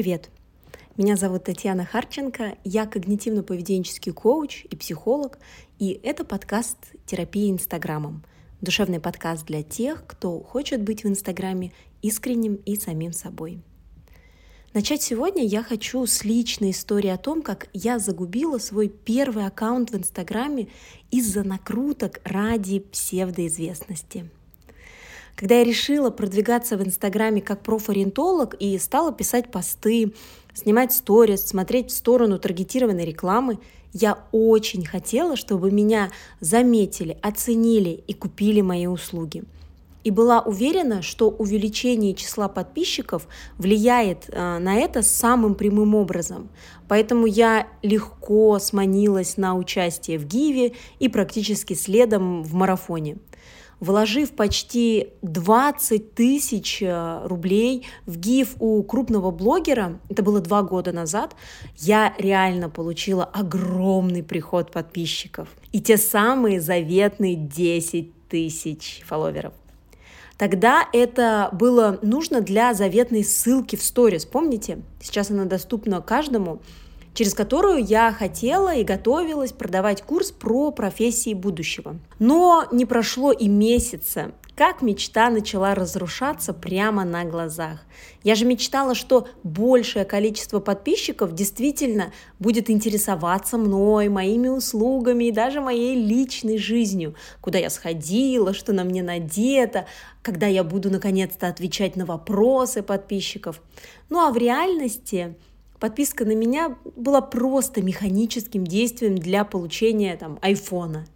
привет! Меня зовут Татьяна Харченко, я когнитивно-поведенческий коуч и психолог, и это подкаст «Терапия Инстаграмом», душевный подкаст для тех, кто хочет быть в Инстаграме искренним и самим собой. Начать сегодня я хочу с личной истории о том, как я загубила свой первый аккаунт в Инстаграме из-за накруток ради псевдоизвестности – когда я решила продвигаться в Инстаграме как профориентолог и стала писать посты, снимать сторис, смотреть в сторону таргетированной рекламы, я очень хотела, чтобы меня заметили, оценили и купили мои услуги. И была уверена, что увеличение числа подписчиков влияет э, на это самым прямым образом. Поэтому я легко сманилась на участие в Гиве и практически следом в марафоне вложив почти 20 тысяч э, рублей в гиф у крупного блогера, это было два года назад, я реально получила огромный приход подписчиков. И те самые заветные 10 тысяч фолловеров. Тогда это было нужно для заветной ссылки в сторис, помните? Сейчас она доступна каждому через которую я хотела и готовилась продавать курс про профессии будущего. Но не прошло и месяца, как мечта начала разрушаться прямо на глазах. Я же мечтала, что большее количество подписчиков действительно будет интересоваться мной, моими услугами и даже моей личной жизнью, куда я сходила, что на мне надето, когда я буду наконец-то отвечать на вопросы подписчиков. Ну а в реальности подписка на меня была просто механическим действием для получения там айфона.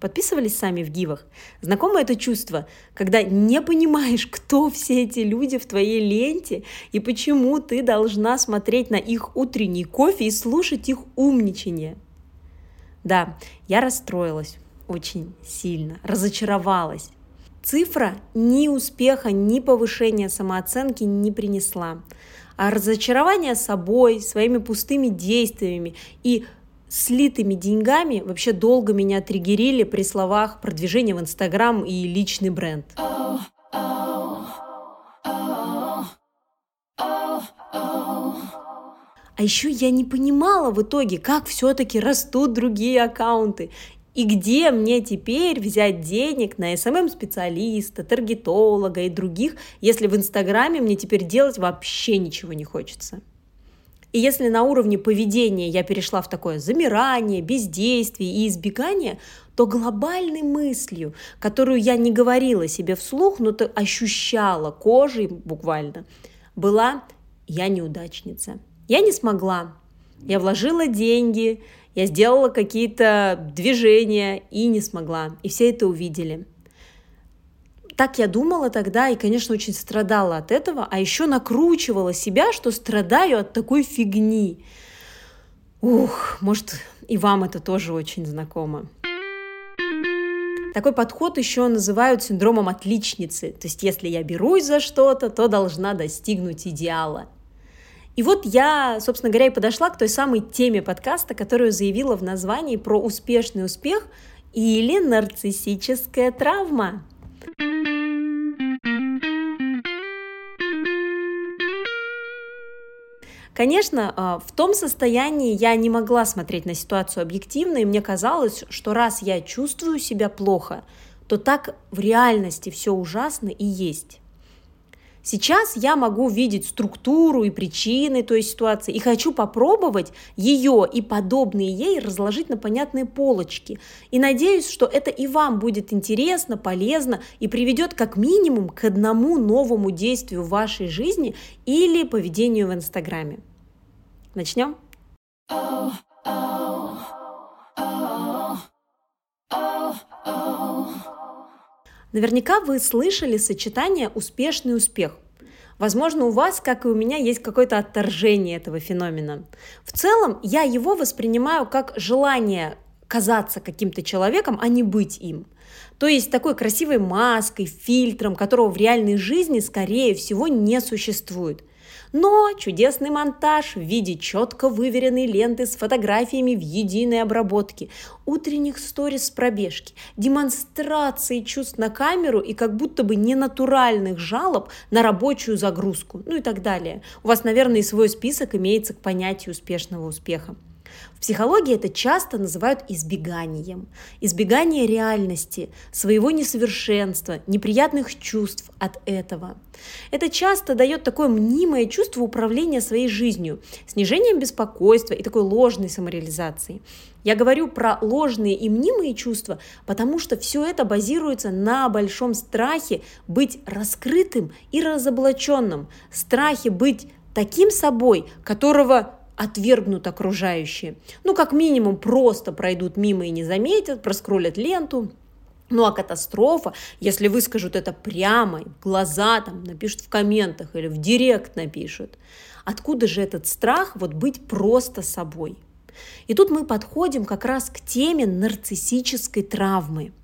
Подписывались сами в гивах? Знакомо это чувство, когда не понимаешь, кто все эти люди в твоей ленте и почему ты должна смотреть на их утренний кофе и слушать их умничание. Да, я расстроилась очень сильно, разочаровалась. Цифра ни успеха, ни повышения самооценки не принесла а разочарование собой, своими пустыми действиями и слитыми деньгами вообще долго меня триггерили при словах продвижение в Инстаграм и личный бренд. А еще я не понимала в итоге, как все-таки растут другие аккаунты. И где мне теперь взять денег на СММ-специалиста, таргетолога и других, если в Инстаграме мне теперь делать вообще ничего не хочется? И если на уровне поведения я перешла в такое замирание, бездействие и избегание, то глобальной мыслью, которую я не говорила себе вслух, но то ощущала кожей буквально, была «я неудачница». Я не смогла. Я вложила деньги, я сделала какие-то движения и не смогла. И все это увидели. Так я думала тогда и, конечно, очень страдала от этого, а еще накручивала себя, что страдаю от такой фигни. Ух, может, и вам это тоже очень знакомо. Такой подход еще называют синдромом отличницы. То есть, если я берусь за что-то, то должна достигнуть идеала. И вот я, собственно говоря, и подошла к той самой теме подкаста, которую заявила в названии про успешный успех или нарциссическая травма. Конечно, а, в том состоянии я не могла смотреть на ситуацию объективно, и мне казалось, что раз я чувствую себя плохо, то так в реальности все ужасно и есть. Сейчас я могу видеть структуру и причины той ситуации и хочу попробовать ее и подобные ей разложить на понятные полочки. И надеюсь, что это и вам будет интересно, полезно и приведет как минимум к одному новому действию в вашей жизни или поведению в Инстаграме. Начнем? Наверняка вы слышали сочетание «успешный успех». Возможно, у вас, как и у меня, есть какое-то отторжение этого феномена. В целом, я его воспринимаю как желание казаться каким-то человеком, а не быть им. То есть такой красивой маской, фильтром, которого в реальной жизни, скорее всего, не существует. Но чудесный монтаж в виде четко выверенной ленты с фотографиями в единой обработке, утренних сторис с пробежки, демонстрации чувств на камеру и как будто бы ненатуральных жалоб на рабочую загрузку, ну и так далее. У вас, наверное, и свой список имеется к понятию успешного успеха. В психологии это часто называют избеганием. Избегание реальности, своего несовершенства, неприятных чувств от этого. Это часто дает такое мнимое чувство управления своей жизнью, снижением беспокойства и такой ложной самореализации. Я говорю про ложные и мнимые чувства, потому что все это базируется на большом страхе быть раскрытым и разоблаченным, страхе быть таким собой, которого отвергнут окружающие. Ну, как минимум, просто пройдут мимо и не заметят, проскролят ленту. Ну а катастрофа, если выскажут это прямо, глаза там напишут в комментах или в директ напишут. Откуда же этот страх вот быть просто собой? И тут мы подходим как раз к теме нарциссической травмы –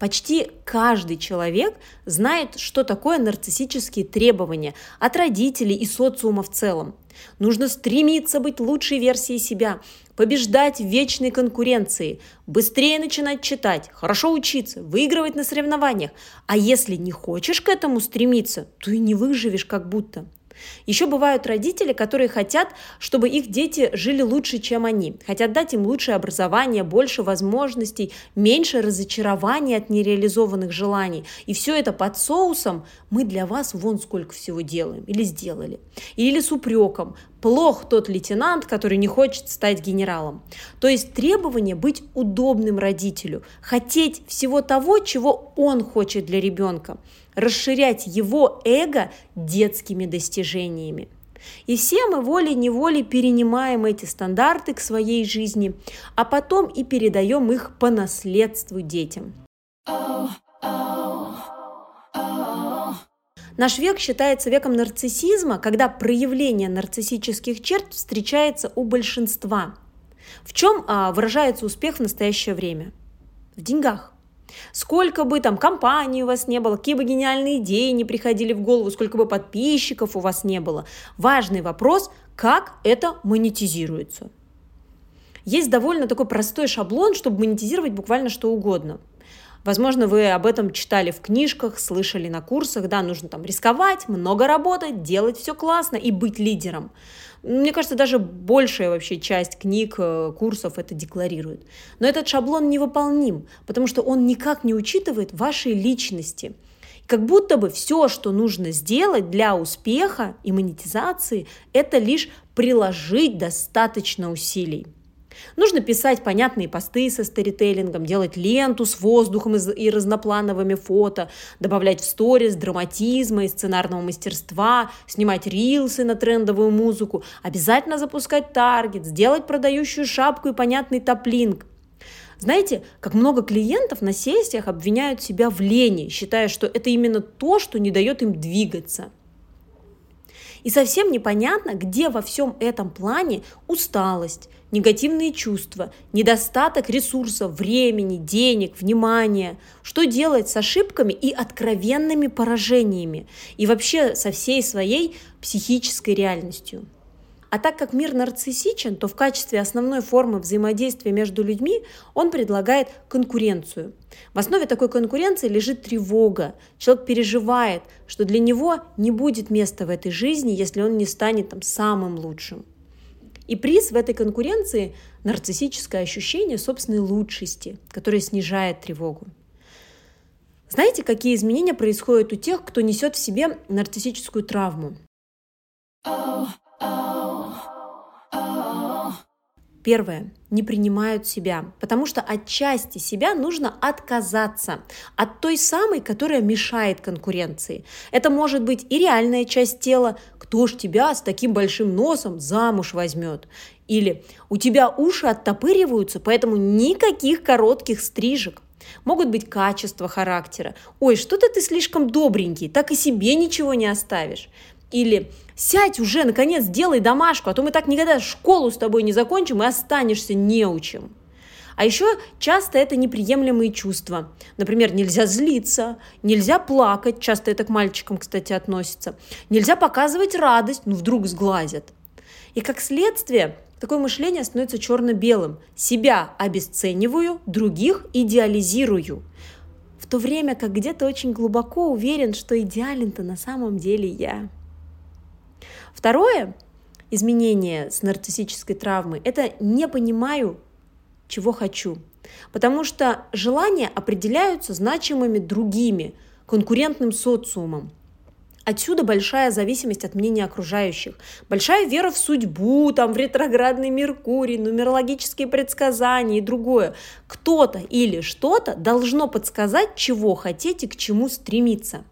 Почти каждый человек знает, что такое нарциссические требования от родителей и социума в целом. Нужно стремиться быть лучшей версией себя, побеждать в вечной конкуренции, быстрее начинать читать, хорошо учиться, выигрывать на соревнованиях. А если не хочешь к этому стремиться, то и не выживешь как будто – еще бывают родители, которые хотят, чтобы их дети жили лучше, чем они. Хотят дать им лучшее образование, больше возможностей, меньше разочарования от нереализованных желаний. И все это под соусом «мы для вас вон сколько всего делаем» или «сделали». Или с упреком плох тот лейтенант, который не хочет стать генералом. То есть требование быть удобным родителю, хотеть всего того, чего он хочет для ребенка, расширять его эго детскими достижениями. И все мы волей-неволей перенимаем эти стандарты к своей жизни, а потом и передаем их по наследству детям. Oh, Наш век считается веком нарциссизма, когда проявление нарциссических черт встречается у большинства. В чем а, выражается успех в настоящее время? В деньгах. Сколько бы там компаний у вас не было, какие бы гениальные идеи не приходили в голову, сколько бы подписчиков у вас не было. Важный вопрос, как это монетизируется. Есть довольно такой простой шаблон, чтобы монетизировать буквально что угодно. Возможно, вы об этом читали в книжках, слышали на курсах, да, нужно там рисковать, много работать, делать все классно и быть лидером. Мне кажется, даже большая вообще часть книг, э, курсов это декларирует. Но этот шаблон невыполним, потому что он никак не учитывает вашей личности. Как будто бы все, что нужно сделать для успеха и монетизации, это лишь приложить достаточно усилий. Нужно писать понятные посты со сторителлингом, делать ленту с воздухом и разноплановыми фото, добавлять в сторис драматизма и сценарного мастерства, снимать рилсы на трендовую музыку, обязательно запускать таргет, сделать продающую шапку и понятный топлинг. Знаете, как много клиентов на сессиях обвиняют себя в лени, считая, что это именно то, что не дает им двигаться – и совсем непонятно, где во всем этом плане усталость, негативные чувства, недостаток ресурсов, времени, денег, внимания, что делать с ошибками и откровенными поражениями, и вообще со всей своей психической реальностью. А так как мир нарциссичен, то в качестве основной формы взаимодействия между людьми он предлагает конкуренцию. В основе такой конкуренции лежит тревога. Человек переживает, что для него не будет места в этой жизни, если он не станет там самым лучшим. И приз в этой конкуренции – нарциссическое ощущение собственной лучшести, которое снижает тревогу. Знаете, какие изменения происходят у тех, кто несет в себе нарциссическую травму? Oh. Первое. Не принимают себя, потому что от части себя нужно отказаться, от той самой, которая мешает конкуренции. Это может быть и реальная часть тела, кто ж тебя с таким большим носом замуж возьмет. Или у тебя уши оттопыриваются, поэтому никаких коротких стрижек. Могут быть качества характера. Ой, что-то ты слишком добренький, так и себе ничего не оставишь. Или сядь уже, наконец, делай домашку, а то мы так никогда школу с тобой не закончим и останешься неучим. А еще часто это неприемлемые чувства. Например, нельзя злиться, нельзя плакать, часто это к мальчикам, кстати, относится. Нельзя показывать радость, ну вдруг сглазят. И как следствие, такое мышление становится черно-белым. Себя обесцениваю, других идеализирую. В то время как где-то очень глубоко уверен, что идеален-то на самом деле я. Второе изменение с нарциссической травмой – это не понимаю, чего хочу. Потому что желания определяются значимыми другими, конкурентным социумом. Отсюда большая зависимость от мнения окружающих, большая вера в судьбу, там, в ретроградный Меркурий, нумерологические предсказания и другое. Кто-то или что-то должно подсказать, чего хотеть и к чему стремиться.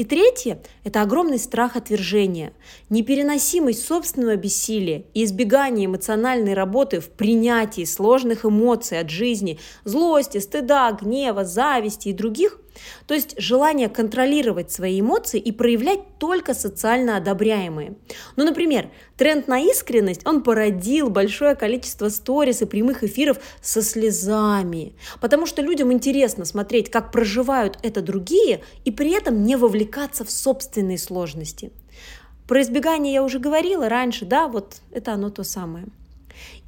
И третье – это огромный страх отвержения, непереносимость собственного бессилия и избегание эмоциональной работы в принятии сложных эмоций от жизни, злости, стыда, гнева, зависти и других – то есть желание контролировать свои эмоции и проявлять только социально одобряемые. Ну, например, тренд на искренность, он породил большое количество сторис и прямых эфиров со слезами, потому что людям интересно смотреть, как проживают это другие, и при этом не вовлекаться в собственные сложности. Про избегание я уже говорила раньше, да, вот это оно то самое.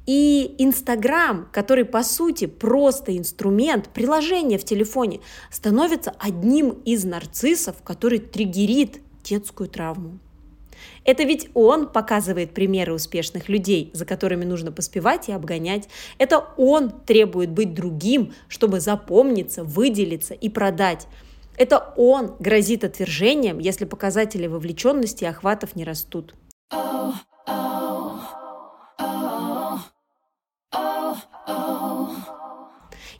И Инстаграм, который по сути просто инструмент, приложение в телефоне, становится одним из нарциссов, который триггерит детскую травму. Это ведь он показывает примеры успешных людей, за которыми нужно поспевать и обгонять. Это он требует быть другим, чтобы запомниться, выделиться и продать. Это он грозит отвержением, если показатели вовлеченности и охватов не растут. Oh.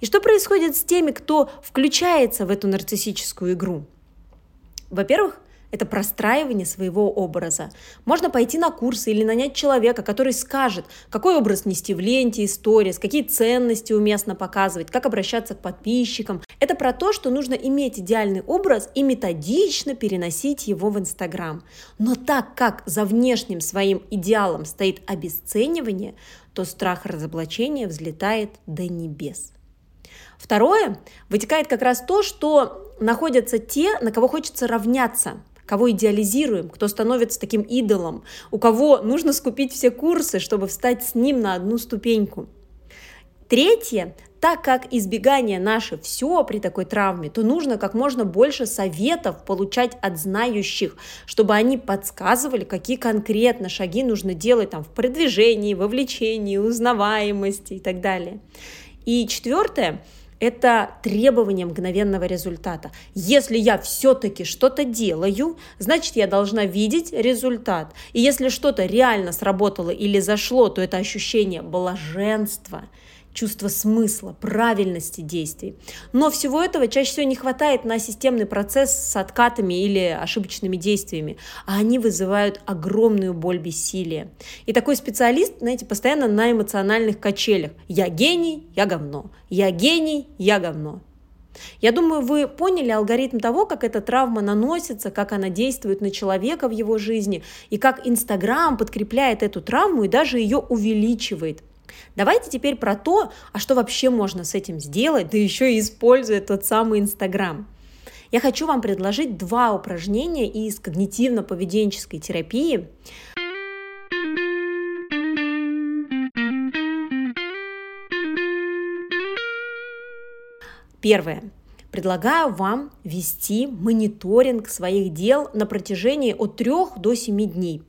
И что происходит с теми, кто включается в эту нарциссическую игру? Во-первых, это простраивание своего образа. Можно пойти на курсы или нанять человека, который скажет, какой образ нести в ленте, сторис, какие ценности уместно показывать, как обращаться к подписчикам. Это про то, что нужно иметь идеальный образ и методично переносить его в Инстаграм. Но так как за внешним своим идеалом стоит обесценивание, то страх разоблачения взлетает до небес. Второе, вытекает как раз то, что находятся те, на кого хочется равняться, кого идеализируем, кто становится таким идолом, у кого нужно скупить все курсы, чтобы встать с ним на одну ступеньку. Третье, так как избегание наше все при такой травме, то нужно как можно больше советов получать от знающих, чтобы они подсказывали, какие конкретно шаги нужно делать там, в продвижении, вовлечении, узнаваемости и так далее. И четвертое, это требование мгновенного результата. Если я все-таки что-то делаю, значит, я должна видеть результат. И если что-то реально сработало или зашло, то это ощущение блаженства – чувство смысла, правильности действий. Но всего этого чаще всего не хватает на системный процесс с откатами или ошибочными действиями, а они вызывают огромную боль бессилия. И такой специалист, знаете, постоянно на эмоциональных качелях. Я гений, я говно. Я гений, я говно. Я думаю, вы поняли алгоритм того, как эта травма наносится, как она действует на человека в его жизни, и как Инстаграм подкрепляет эту травму и даже ее увеличивает. Давайте теперь про то, а что вообще можно с этим сделать, да еще и используя тот самый Инстаграм. Я хочу вам предложить два упражнения из когнитивно-поведенческой терапии. Первое. Предлагаю вам вести мониторинг своих дел на протяжении от 3 до 7 дней.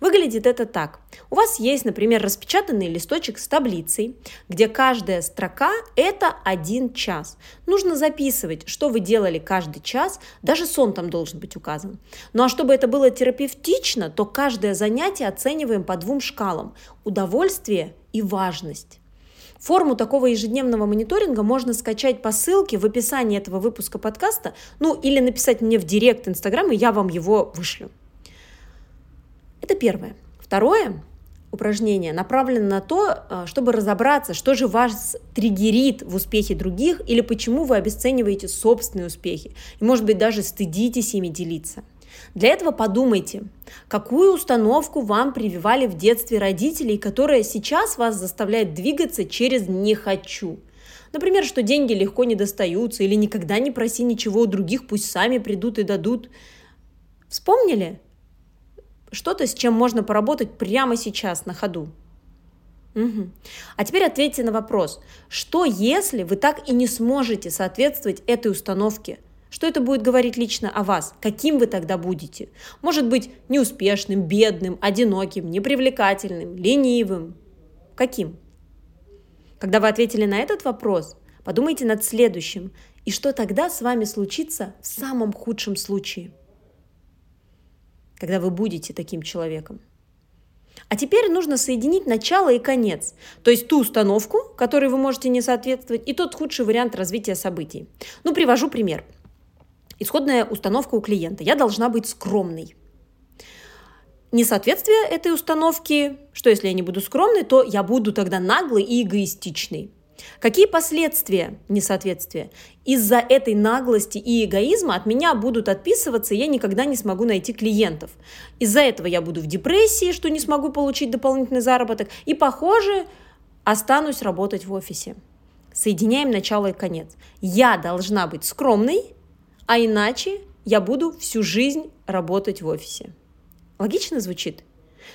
Выглядит это так. У вас есть, например, распечатанный листочек с таблицей, где каждая строка – это один час. Нужно записывать, что вы делали каждый час, даже сон там должен быть указан. Ну а чтобы это было терапевтично, то каждое занятие оцениваем по двум шкалам – удовольствие и важность. Форму такого ежедневного мониторинга можно скачать по ссылке в описании этого выпуска подкаста, ну или написать мне в директ Инстаграм, и я вам его вышлю. Это первое. Второе упражнение направлено на то, э, чтобы разобраться, что же вас триггерит в успехе других или почему вы обесцениваете собственные успехи. И, может быть, даже стыдитесь ими делиться. Для этого подумайте, какую установку вам прививали в детстве родители, которая сейчас вас заставляет двигаться через «не хочу». Например, что деньги легко не достаются или никогда не проси ничего у других, пусть сами придут и дадут. Вспомнили? Что-то, с чем можно поработать прямо сейчас, на ходу. Угу. А теперь ответьте на вопрос, что если вы так и не сможете соответствовать этой установке? Что это будет говорить лично о вас? Каким вы тогда будете? Может быть, неуспешным, бедным, одиноким, непривлекательным, ленивым? Каким? Когда вы ответили на этот вопрос, подумайте над следующим. И что тогда с вами случится в самом худшем случае? Когда вы будете таким человеком. А теперь нужно соединить начало и конец, то есть ту установку, которой вы можете не соответствовать, и тот худший вариант развития событий. Ну, привожу пример. Исходная установка у клиента. Я должна быть скромной. Несоответствие этой установки, что если я не буду скромной, то я буду тогда наглой и эгоистичной. Какие последствия несоответствия? Из-за этой наглости и эгоизма от меня будут отписываться, и я никогда не смогу найти клиентов. Из-за этого я буду в депрессии, что не смогу получить дополнительный заработок, и, похоже, останусь работать в офисе. Соединяем начало и конец. Я должна быть скромной, а иначе я буду всю жизнь работать в офисе. Логично звучит?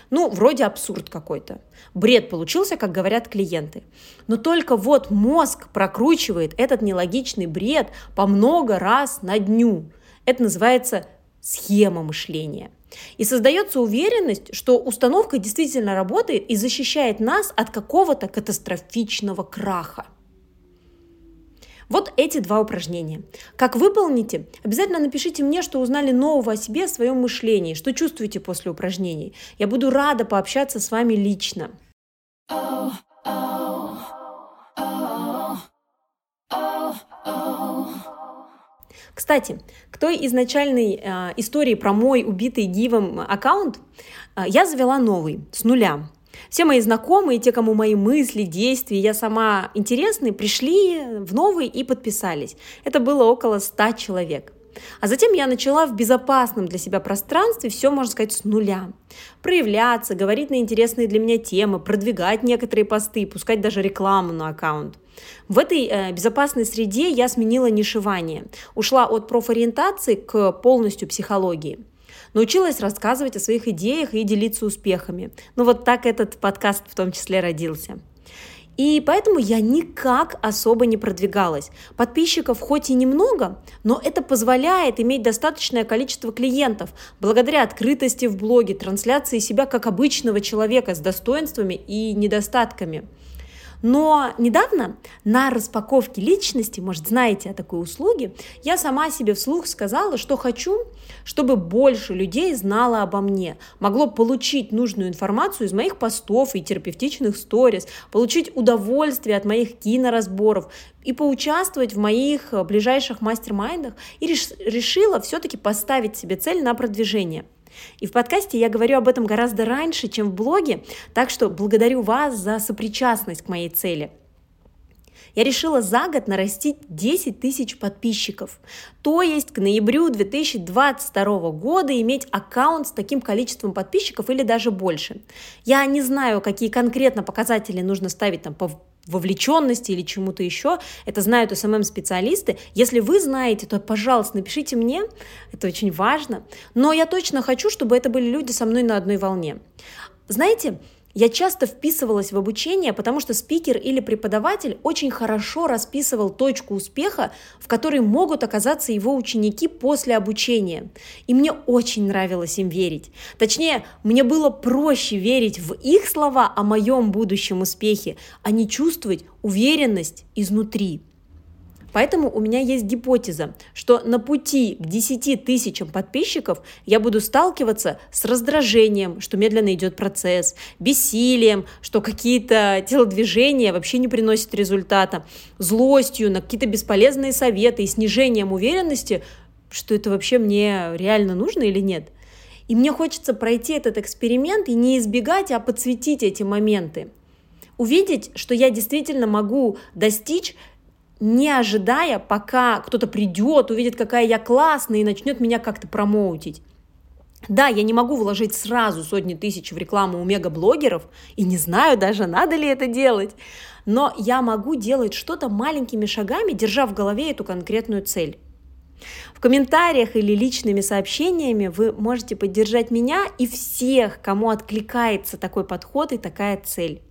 Ну, вроде абсурд какой-то. Бред получился, как говорят клиенты. Но только вот мозг прокручивает этот нелогичный бред по много раз на дню. Это называется схема мышления. И создается уверенность, что установка действительно работает и защищает нас от какого-то катастрофичного краха. Вот эти два упражнения. Как выполните? Обязательно напишите мне, что узнали нового о себе, о своем мышлении, что чувствуете после упражнений. Я буду рада пообщаться с вами лично. Кстати, к той изначальной э, истории про мой убитый гивом аккаунт, э, я завела новый, с нуля. Все мои знакомые, те, кому мои мысли, действия, я сама интересны, пришли в новый и подписались. Это было около 100 человек. А затем я начала в безопасном для себя пространстве все, можно сказать, с нуля. Проявляться, говорить на интересные для меня темы, продвигать некоторые посты, пускать даже рекламу на аккаунт. В этой э, безопасной среде я сменила нишевание. Ушла от профориентации к полностью психологии. Научилась рассказывать о своих идеях и делиться успехами. Ну вот так этот подкаст в том числе родился. И поэтому я никак особо не продвигалась. Подписчиков хоть и немного, но это позволяет иметь достаточное количество клиентов благодаря открытости в блоге, трансляции себя как обычного человека с достоинствами и недостатками. Но недавно на распаковке личности, может, знаете о такой услуге, я сама себе вслух сказала, что хочу, чтобы больше людей знало обо мне, могло получить нужную информацию из моих постов и терапевтичных сторис, получить удовольствие от моих киноразборов и поучаствовать в моих ближайших мастер-майндах. И решила все-таки поставить себе цель на продвижение – и в подкасте я говорю об этом гораздо раньше, чем в блоге, так что благодарю вас за сопричастность к моей цели. Я решила за год нарастить 10 тысяч подписчиков, то есть к ноябрю 2022 года иметь аккаунт с таким количеством подписчиков или даже больше. Я не знаю, какие конкретно показатели нужно ставить там по вовлеченности или чему-то еще. Это знают СММ-специалисты. Если вы знаете, то, пожалуйста, напишите мне. Это очень важно. Но я точно хочу, чтобы это были люди со мной на одной волне. Знаете, я часто вписывалась в обучение, потому что спикер или преподаватель очень хорошо расписывал точку успеха, в которой могут оказаться его ученики после обучения. И мне очень нравилось им верить. Точнее, мне было проще верить в их слова о моем будущем успехе, а не чувствовать уверенность изнутри. Поэтому у меня есть гипотеза, что на пути к 10 тысячам подписчиков я буду сталкиваться с раздражением, что медленно идет процесс, бессилием, что какие-то телодвижения вообще не приносят результата, злостью на какие-то бесполезные советы и снижением уверенности, что это вообще мне реально нужно или нет. И мне хочется пройти этот эксперимент и не избегать, а подсветить эти моменты. Увидеть, что я действительно могу достичь не ожидая, пока кто-то придет, увидит, какая я классная и начнет меня как-то промоутить. Да, я не могу вложить сразу сотни тысяч в рекламу у мегаблогеров, и не знаю даже, надо ли это делать, но я могу делать что-то маленькими шагами, держа в голове эту конкретную цель. В комментариях или личными сообщениями вы можете поддержать меня и всех, кому откликается такой подход и такая цель.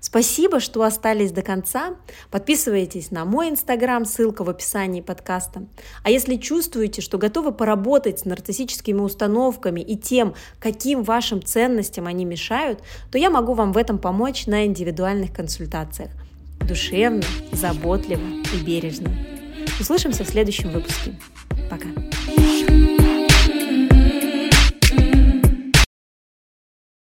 Спасибо, что остались до конца. Подписывайтесь на мой инстаграм, ссылка в описании подкаста. А если чувствуете, что готовы поработать с нарциссическими установками и тем, каким вашим ценностям они мешают, то я могу вам в этом помочь на индивидуальных консультациях. Душевно, заботливо и бережно. Услышимся в следующем выпуске. Пока.